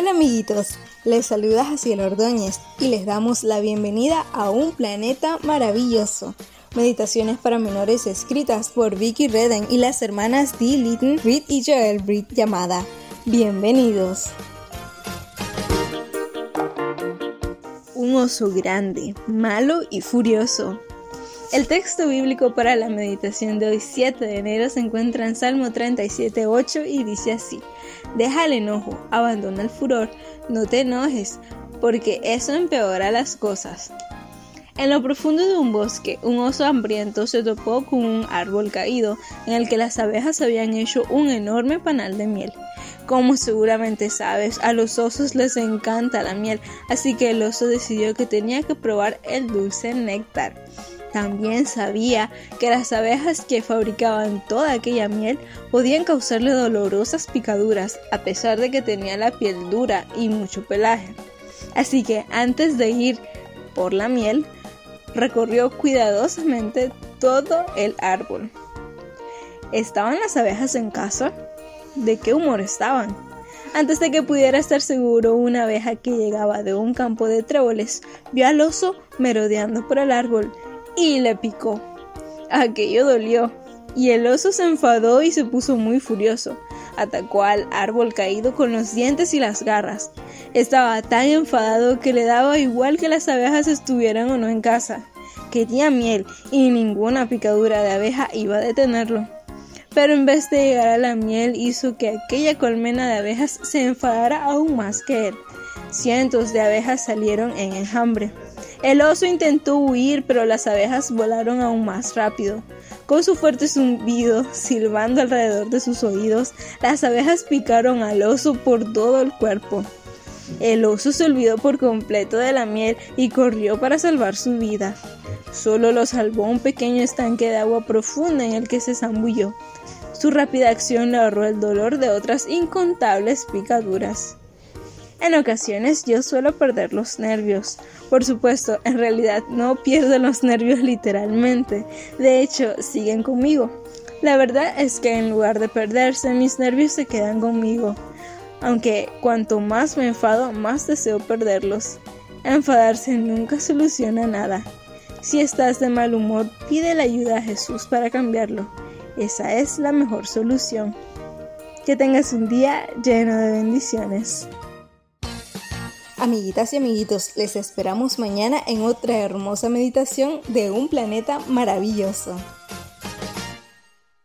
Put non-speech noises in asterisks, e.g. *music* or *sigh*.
Hola amiguitos, les saluda Jaciel Ordóñez y les damos la bienvenida a un planeta maravilloso. Meditaciones para menores escritas por Vicky Redden y las hermanas Dee Litton, Reed y Joel Reed llamada Bienvenidos. Un oso grande, malo y furioso. El texto bíblico para la meditación de hoy 7 de enero se encuentra en Salmo 37.8 y dice así, Deja el enojo, abandona el furor, no te enojes, porque eso empeora las cosas. En lo profundo de un bosque, un oso hambriento se topó con un árbol caído en el que las abejas habían hecho un enorme panal de miel. Como seguramente sabes, a los osos les encanta la miel, así que el oso decidió que tenía que probar el dulce néctar. También sabía que las abejas que fabricaban toda aquella miel podían causarle dolorosas picaduras a pesar de que tenía la piel dura y mucho pelaje. Así que antes de ir por la miel, recorrió cuidadosamente todo el árbol. ¿Estaban las abejas en casa? ¿De qué humor estaban? Antes de que pudiera estar seguro, una abeja que llegaba de un campo de tréboles vio al oso merodeando por el árbol y le picó. Aquello dolió, y el oso se enfadó y se puso muy furioso. Atacó al árbol caído con los dientes y las garras. Estaba tan enfadado que le daba igual que las abejas estuvieran o no en casa. Quería miel y ninguna picadura de abeja iba a detenerlo. Pero en vez de llegar a la miel hizo que aquella colmena de abejas se enfadara aún más que él. Cientos de abejas salieron en enjambre. El oso intentó huir, pero las abejas volaron aún más rápido. Con su fuerte zumbido silbando alrededor de sus oídos, las abejas picaron al oso por todo el cuerpo. El oso se olvidó por completo de la miel y corrió para salvar su vida. Solo lo salvó un pequeño estanque de agua profunda en el que se zambulló. Su rápida acción le ahorró el dolor de otras incontables picaduras. En ocasiones yo suelo perder los nervios. Por supuesto, en realidad no pierdo los *laughs* nervios literalmente. De hecho, siguen conmigo. La verdad es que en lugar de perderse, mis nervios se quedan conmigo. Aunque cuanto más me enfado, más deseo perderlos. Enfadarse nunca soluciona nada. Si estás de mal humor, pide la ayuda a Jesús para cambiarlo. Esa es la mejor solución. Que tengas un día lleno de bendiciones. Amiguitas y amiguitos, les esperamos mañana en otra hermosa meditación de un planeta maravilloso.